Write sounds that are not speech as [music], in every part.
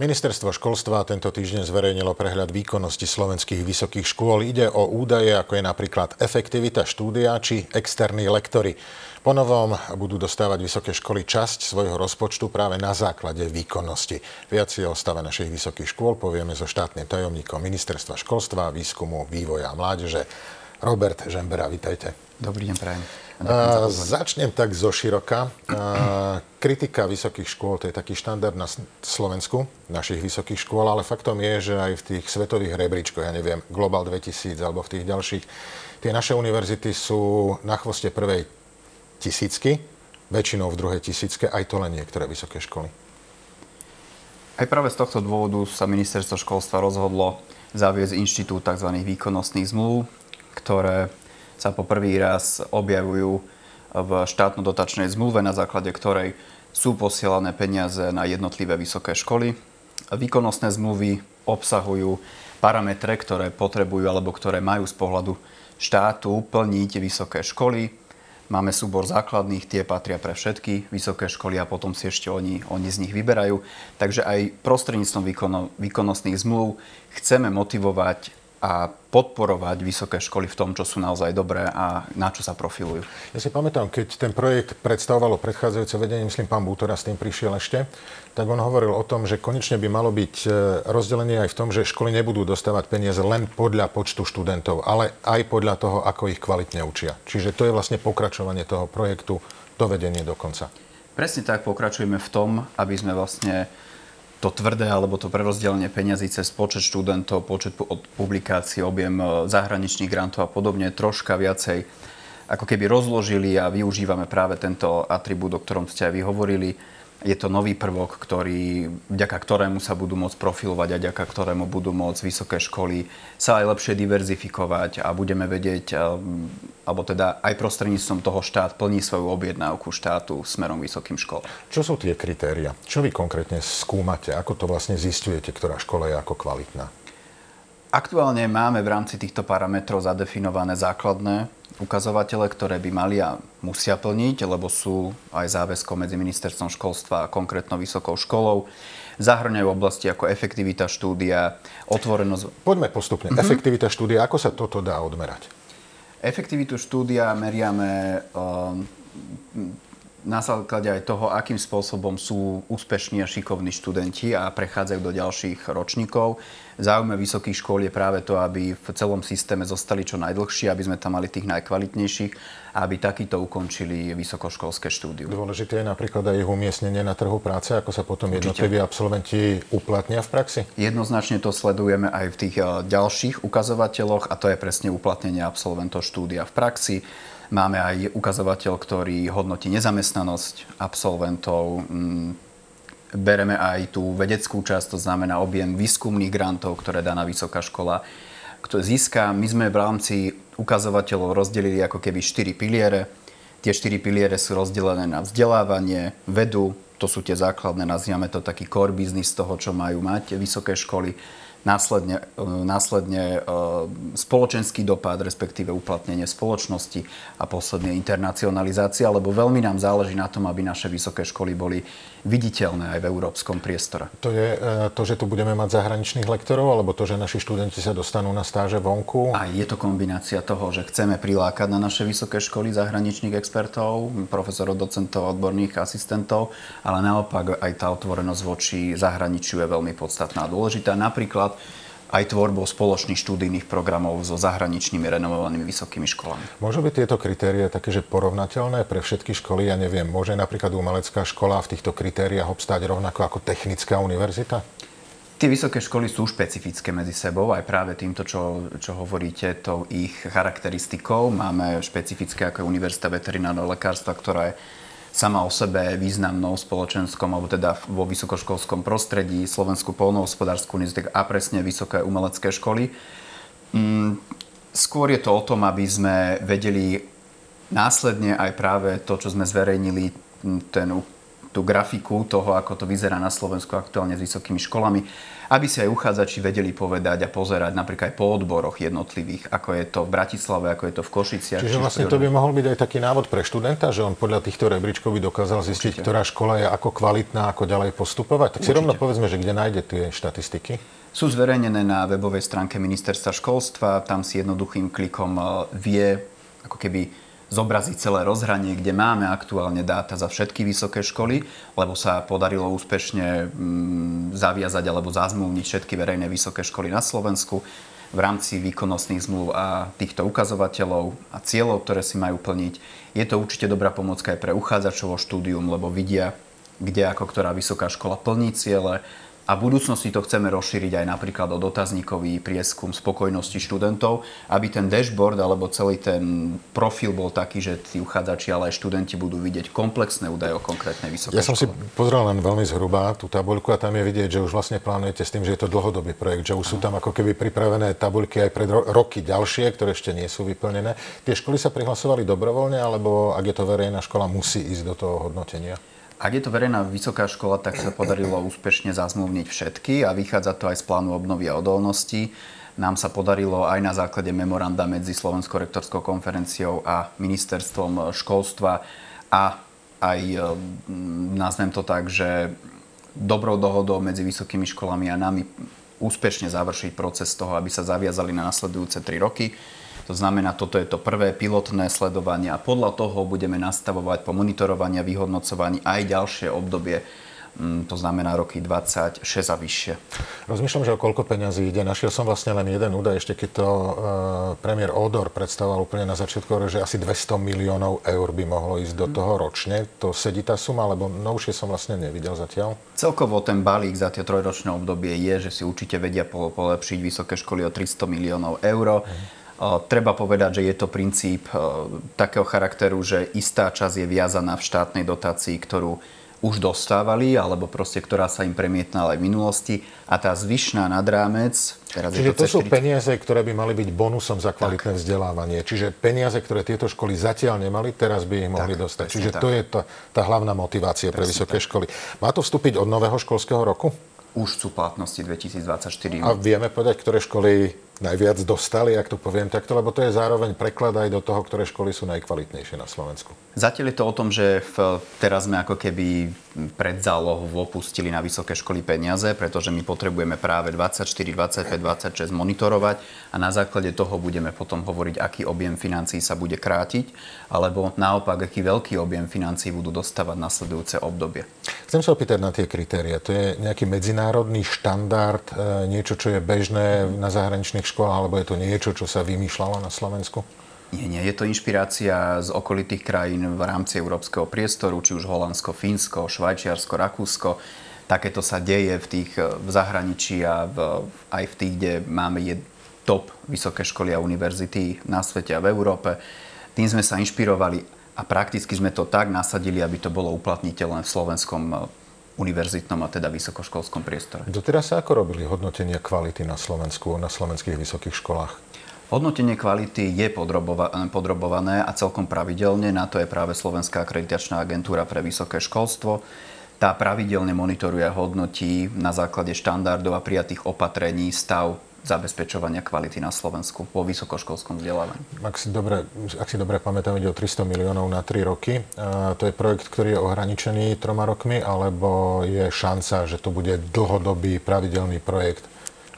Ministerstvo školstva tento týždeň zverejnilo prehľad výkonnosti slovenských vysokých škôl. Ide o údaje, ako je napríklad efektivita štúdia či externí lektory. Po novom budú dostávať vysoké školy časť svojho rozpočtu práve na základe výkonnosti. Viac si o stave našich vysokých škôl povieme so štátnym tajomníkom Ministerstva školstva, výskumu, vývoja a mládeže. Robert Žembera, vitajte. Dobrý deň, prajem. Začnem tak zo široka. Kritika vysokých škôl, to je taký štandard na Slovensku, našich vysokých škôl, ale faktom je, že aj v tých svetových rebríčkoch, ja neviem, Global 2000 alebo v tých ďalších, tie naše univerzity sú na chvoste prvej tisícky, väčšinou v druhej tisícke, aj to len niektoré vysoké školy. Aj práve z tohto dôvodu sa ministerstvo školstva rozhodlo zaviesť inštitút tzv. výkonnostných zmluv, ktoré sa po prvý raz objavujú v štátno-dotačnej zmluve, na základe ktorej sú posielané peniaze na jednotlivé vysoké školy. Výkonnostné zmluvy obsahujú parametre, ktoré potrebujú alebo ktoré majú z pohľadu štátu plniť vysoké školy. Máme súbor základných, tie patria pre všetky vysoké školy a potom si ešte oni, oni z nich vyberajú. Takže aj prostredníctvom výkonnostných zmluv chceme motivovať a podporovať vysoké školy v tom, čo sú naozaj dobré a na čo sa profilujú. Ja si pamätám, keď ten projekt predstavovalo predchádzajúce vedenie, myslím, pán Bútora s tým prišiel ešte, tak on hovoril o tom, že konečne by malo byť e, rozdelenie aj v tom, že školy nebudú dostávať peniaze len podľa počtu študentov, ale aj podľa toho, ako ich kvalitne učia. Čiže to je vlastne pokračovanie toho projektu, dovedenie do konca. Presne tak pokračujeme v tom, aby sme vlastne to tvrdé alebo to prerozdelenie peňazí cez počet študentov, počet publikácií, objem e, zahraničných grantov a podobne troška viacej ako keby rozložili a využívame práve tento atribút, o ktorom ste aj vy hovorili. Je to nový prvok, ktorý, vďaka ktorému sa budú môcť profilovať a vďaka ktorému budú môcť vysoké školy sa aj lepšie diverzifikovať a budeme vedieť, eh, alebo teda aj prostredníctvom toho štát plní svoju objednávku štátu smerom k vysokým školám. Čo sú tie kritéria? Čo vy konkrétne skúmate? Ako to vlastne zistujete, ktorá škola je ako kvalitná? Aktuálne máme v rámci týchto parametrov zadefinované základné ukazovatele, ktoré by mali a musia plniť, lebo sú aj záväzkom medzi ministerstvom školstva a konkrétno vysokou školou. Zahrňajú oblasti ako efektivita štúdia, otvorenosť... Poďme postupne. Mm-hmm. Efektivita štúdia, ako sa toto dá odmerať? Efektivitu štúdia meriame um, na základe aj toho, akým spôsobom sú úspešní a šikovní študenti a prechádzajú do ďalších ročníkov. Záujme vysokých škôl je práve to, aby v celom systéme zostali čo najdlhšie, aby sme tam mali tých najkvalitnejších a aby takýto ukončili vysokoškolské štúdium. Dôležité je napríklad aj ich umiestnenie na trhu práce, ako sa potom jednotliví absolventi uplatnia v praxi? Jednoznačne to sledujeme aj v tých eh, ďalších ukazovateľoch a to je presne uplatnenie absolventov štúdia v praxi Máme aj ukazovateľ, ktorý hodnotí nezamestnanosť absolventov. Mm, bereme aj tú vedeckú časť, to znamená objem výskumných grantov, ktoré daná vysoká škola získa. My sme v rámci ukazovateľov rozdelili ako keby 4 piliere. Tie 4 piliere sú rozdelené na vzdelávanie, vedu, to sú tie základné, nazývame to taký core business toho, čo majú mať vysoké školy následne, e, následne e, spoločenský dopad, respektíve uplatnenie spoločnosti a posledne internacionalizácia, lebo veľmi nám záleží na tom, aby naše vysoké školy boli viditeľné aj v európskom priestore. To je e, to, že tu budeme mať zahraničných lektorov, alebo to, že naši študenti sa dostanú na stáže vonku? A je to kombinácia toho, že chceme prilákať na naše vysoké školy zahraničných expertov, profesorov, docentov, odborných asistentov, ale naopak aj tá otvorenosť voči zahraničiu je veľmi podstatná a dôležitá. Napríklad aj tvorbou spoločných štúdijných programov so zahraničnými renovovanými vysokými školami. Môžu byť tieto kritéria také, že porovnateľné pre všetky školy? Ja neviem, môže napríklad umelecká škola v týchto kritériách obstáť rovnako ako technická univerzita? Tie vysoké školy sú špecifické medzi sebou, aj práve týmto, čo, čo hovoríte, tou ich charakteristikou. Máme špecifické ako Univerzita veterinárneho lekárstva, ktorá je sama o sebe významnou spoločenskom, alebo teda vo vysokoškolskom prostredí, Slovenskú polnohospodárskú univerzitu a presne vysoké umelecké školy. Mm, skôr je to o tom, aby sme vedeli následne aj práve to, čo sme zverejnili, ten tú grafiku toho, ako to vyzerá na Slovensku aktuálne s vysokými školami, aby si aj uchádzači vedeli povedať a pozerať napríklad aj po odboroch jednotlivých, ako je to v Bratislave, ako je to v Košiciach. Čiže vlastne to by mohol byť aj taký návod pre študenta, že on podľa týchto rebríčkov by dokázal zistiť, Určite. ktorá škola je ako kvalitná, ako ďalej postupovať. Tak Určite. si rovno povedzme, že kde nájde tie štatistiky. Sú zverejnené na webovej stránke ministerstva školstva, tam si jednoduchým klikom e, vie ako keby zobraziť celé rozhranie, kde máme aktuálne dáta za všetky vysoké školy, lebo sa podarilo úspešne mm, zaviazať alebo zazmluvniť všetky verejné vysoké školy na Slovensku v rámci výkonnostných zmluv a týchto ukazovateľov a cieľov, ktoré si majú plniť. Je to určite dobrá pomocka aj pre uchádzačov o štúdium, lebo vidia, kde ako ktorá vysoká škola plní ciele, a v budúcnosti to chceme rozšíriť aj napríklad o dotazníkový prieskum spokojnosti študentov, aby ten dashboard alebo celý ten profil bol taký, že tí uchádzači, ale aj študenti budú vidieť komplexné údaje o konkrétnej vysokej Ja som škole. si pozrel len veľmi zhruba tú tabuľku a tam je vidieť, že už vlastne plánujete s tým, že je to dlhodobý projekt, že už sú tam ako keby pripravené tabuľky aj pre roky ďalšie, ktoré ešte nie sú vyplnené. Tie školy sa prihlasovali dobrovoľne, alebo ak je to verejná škola, musí ísť do toho hodnotenia? Ak je to verejná vysoká škola, tak sa podarilo úspešne zazmluvniť všetky a vychádza to aj z plánu obnovy a odolnosti. Nám sa podarilo aj na základe memoranda medzi Slovenskou rektorskou konferenciou a ministerstvom školstva a aj, e, nazvem to tak, že dobrou dohodou medzi vysokými školami a nami úspešne završiť proces toho, aby sa zaviazali na nasledujúce 3 roky. To znamená, toto je to prvé pilotné sledovanie a podľa toho budeme nastavovať po monitorovaní a vyhodnocovaní aj ďalšie obdobie mm, to znamená roky 26 a vyššie. Rozmýšľam, že o koľko peňazí ide. Našiel som vlastne len jeden údaj, ešte keď to uh, premiér Odor predstavoval úplne na začiatku, že asi 200 miliónov eur by mohlo ísť do mhm. toho ročne. To sedí tá suma, lebo novšie som vlastne nevidel zatiaľ. Celkovo ten balík za tie trojročné obdobie je, že si určite vedia polepšiť vysoké školy o 300 miliónov eur. Mm. Treba povedať, že je to princíp takého charakteru, že istá časť je viazaná v štátnej dotácii, ktorú už dostávali, alebo proste, ktorá sa im premietnala aj v minulosti. A tá zvyšná nad rámec... Teraz Čiže to, to sú peniaze, ktoré by mali byť bonusom za kvalitné tak. vzdelávanie. Čiže peniaze, ktoré tieto školy zatiaľ nemali, teraz by ich mohli tak, dostať. Čiže tak. to je tá, tá hlavná motivácia presne pre vysoké tak. školy. Má to vstúpiť od nového školského roku? Už sú platnosti 2024. A vieme povedať, ktoré školy najviac dostali, ak to poviem takto, lebo to je zároveň preklad aj do toho, ktoré školy sú najkvalitnejšie na Slovensku. Zatiaľ je to o tom, že v, teraz sme ako keby pred zálohu opustili na vysoké školy peniaze, pretože my potrebujeme práve 24, 25, 26 monitorovať a na základe toho budeme potom hovoriť, aký objem financií sa bude krátiť, alebo naopak, aký veľký objem financií budú dostávať nasledujúce obdobie. Chcem sa opýtať na tie kritéria. To je nejaký medzinárodný štandard, e, niečo, čo je bežné na zahraničných škola, alebo je to niečo, čo sa vymýšľalo na Slovensku? Nie, nie. Je to inšpirácia z okolitých krajín v rámci európskeho priestoru, či už Holandsko, Fínsko, Švajčiarsko, Rakúsko. Takéto sa deje v, tých, v zahraničí a v, aj v tých, kde máme je top vysoké školy a univerzity na svete a v Európe. Tým sme sa inšpirovali a prakticky sme to tak nasadili, aby to bolo uplatniteľné v slovenskom univerzitnom a teda vysokoškolskom priestore. Doteraz sa ako robili hodnotenia kvality na Slovensku, na slovenských vysokých školách? Hodnotenie kvality je podrobované a celkom pravidelne. Na to je práve Slovenská akreditačná agentúra pre vysoké školstvo. Tá pravidelne monitoruje a hodnotí na základe štandardov a prijatých opatrení stav zabezpečovania kvality na Slovensku vo vysokoškolskom vzdelávaní. Ak si dobre, ak si dobre pamätám, ide o 300 miliónov na 3 roky. To je projekt, ktorý je ohraničený troma rokmi, alebo je šanca, že to bude dlhodobý, pravidelný projekt?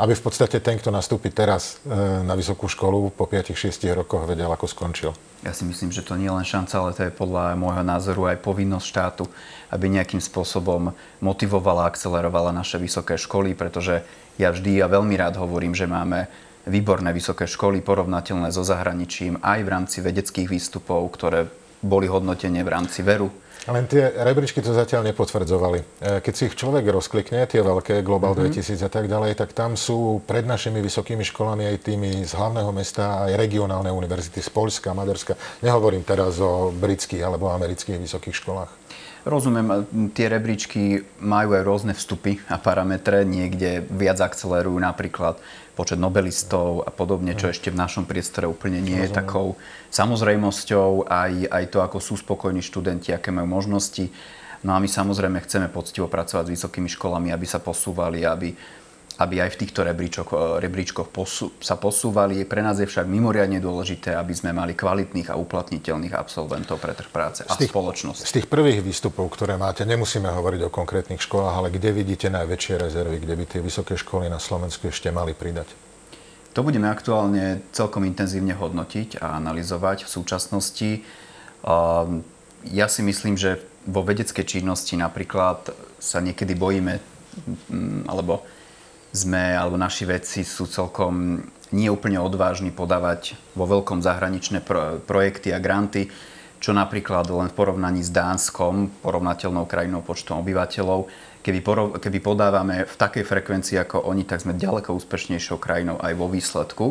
Aby v podstate ten, kto nastúpi teraz e, na vysokú školu, po 5-6 rokoch vedel, ako skončil. Ja si myslím, že to nie je len šanca, ale to je podľa môjho názoru aj povinnosť štátu, aby nejakým spôsobom motivovala, akcelerovala naše vysoké školy, pretože ja vždy a veľmi rád hovorím, že máme výborné vysoké školy, porovnateľné so zahraničím, aj v rámci vedeckých výstupov, ktoré boli hodnotené v rámci veru. Len tie rebríčky to zatiaľ nepotvrdzovali. E, keď si ich človek rozklikne, tie veľké Global mm-hmm. 2000 a tak ďalej, tak tam sú pred našimi vysokými školami aj tými z hlavného mesta, aj regionálne univerzity z Polska, Maďarska. Nehovorím teraz o britských alebo amerických vysokých školách. Rozumiem, tie rebríčky majú aj rôzne vstupy a parametre. Niekde viac akcelerujú napríklad počet nobelistov a podobne, čo ešte v našom priestore úplne nie je takou samozrejmosťou. Aj, aj to, ako sú spokojní študenti, aké majú možnosti. No a my samozrejme chceme poctivo pracovať s vysokými školami, aby sa posúvali, aby, aby aj v týchto rebríčkoch, rebríčkoch posú, sa posúvali. Pre nás je však mimoriadne dôležité, aby sme mali kvalitných a uplatniteľných absolventov pre trh práce a Z tých, spoločnosť. z tých prvých výstupov, ktoré máte, nemusíme hovoriť o konkrétnych školách, ale kde vidíte najväčšie rezervy, kde by tie vysoké školy na Slovensku ešte mali pridať? To budeme aktuálne celkom intenzívne hodnotiť a analyzovať v súčasnosti. Um, Ja si myslím, že vo vedeckej činnosti napríklad sa niekedy bojíme, mm, alebo sme, alebo naši vedci sú celkom nie úplne odvážni podávať vo veľkom zahraničné pro, projekty a granty, čo napríklad len v porovnaní s Dánskom, porovnateľnou krajinou počtom obyvateľov, keby, porov, keby podávame v takej frekvencii ako oni, tak sme ďaleko úspešnejšou krajinou aj vo výsledku.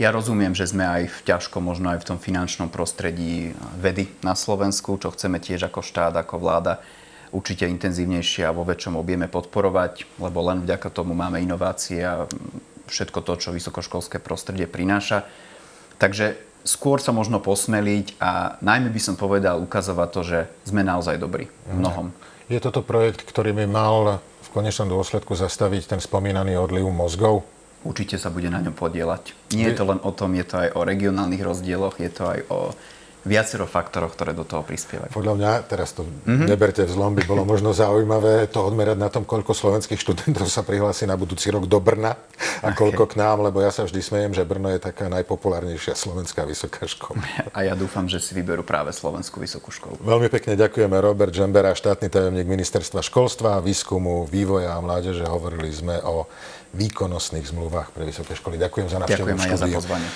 Ja rozumiem, že sme aj v ťažko, možno aj v tom finančnom prostredí vedy na Slovensku, čo chceme tiež ako štát, ako vláda určite intenzívnejšie a vo väčšom objeme podporovať, lebo len vďaka tomu máme inovácie a všetko to, čo vysokoškolské prostredie prináša. Takže skôr sa možno posmeliť a najmä by som povedal ukazovať to, že sme naozaj dobrí v mnohom. Je toto projekt, ktorý by mal v konečnom dôsledku zastaviť ten spomínaný odliv mozgov? Určite sa bude na ňom podielať. Nie je to len o tom, je to aj o regionálnych rozdieloch, je to aj o viacero faktoroch, ktoré do toho prispievajú. Podľa mňa, teraz to mm-hmm. neberte vzlom, by bolo možno zaujímavé to odmerať na tom, koľko slovenských študentov sa prihlási na budúci rok do Brna a koľko k nám, lebo ja sa vždy smejem, že Brno je taká najpopulárnejšia slovenská vysoká škola. [laughs] A ja dúfam, že si vyberú práve Slovenskú vysokú školu. Veľmi pekne ďakujeme Robert Žembera, štátny tajomník Ministerstva školstva, výskumu, vývoja a mládeže. Hovorili sme o výkonnostných zmluvách pre vysoké školy. Ďakujem za návštevu Ďakujem aj za pozvanie.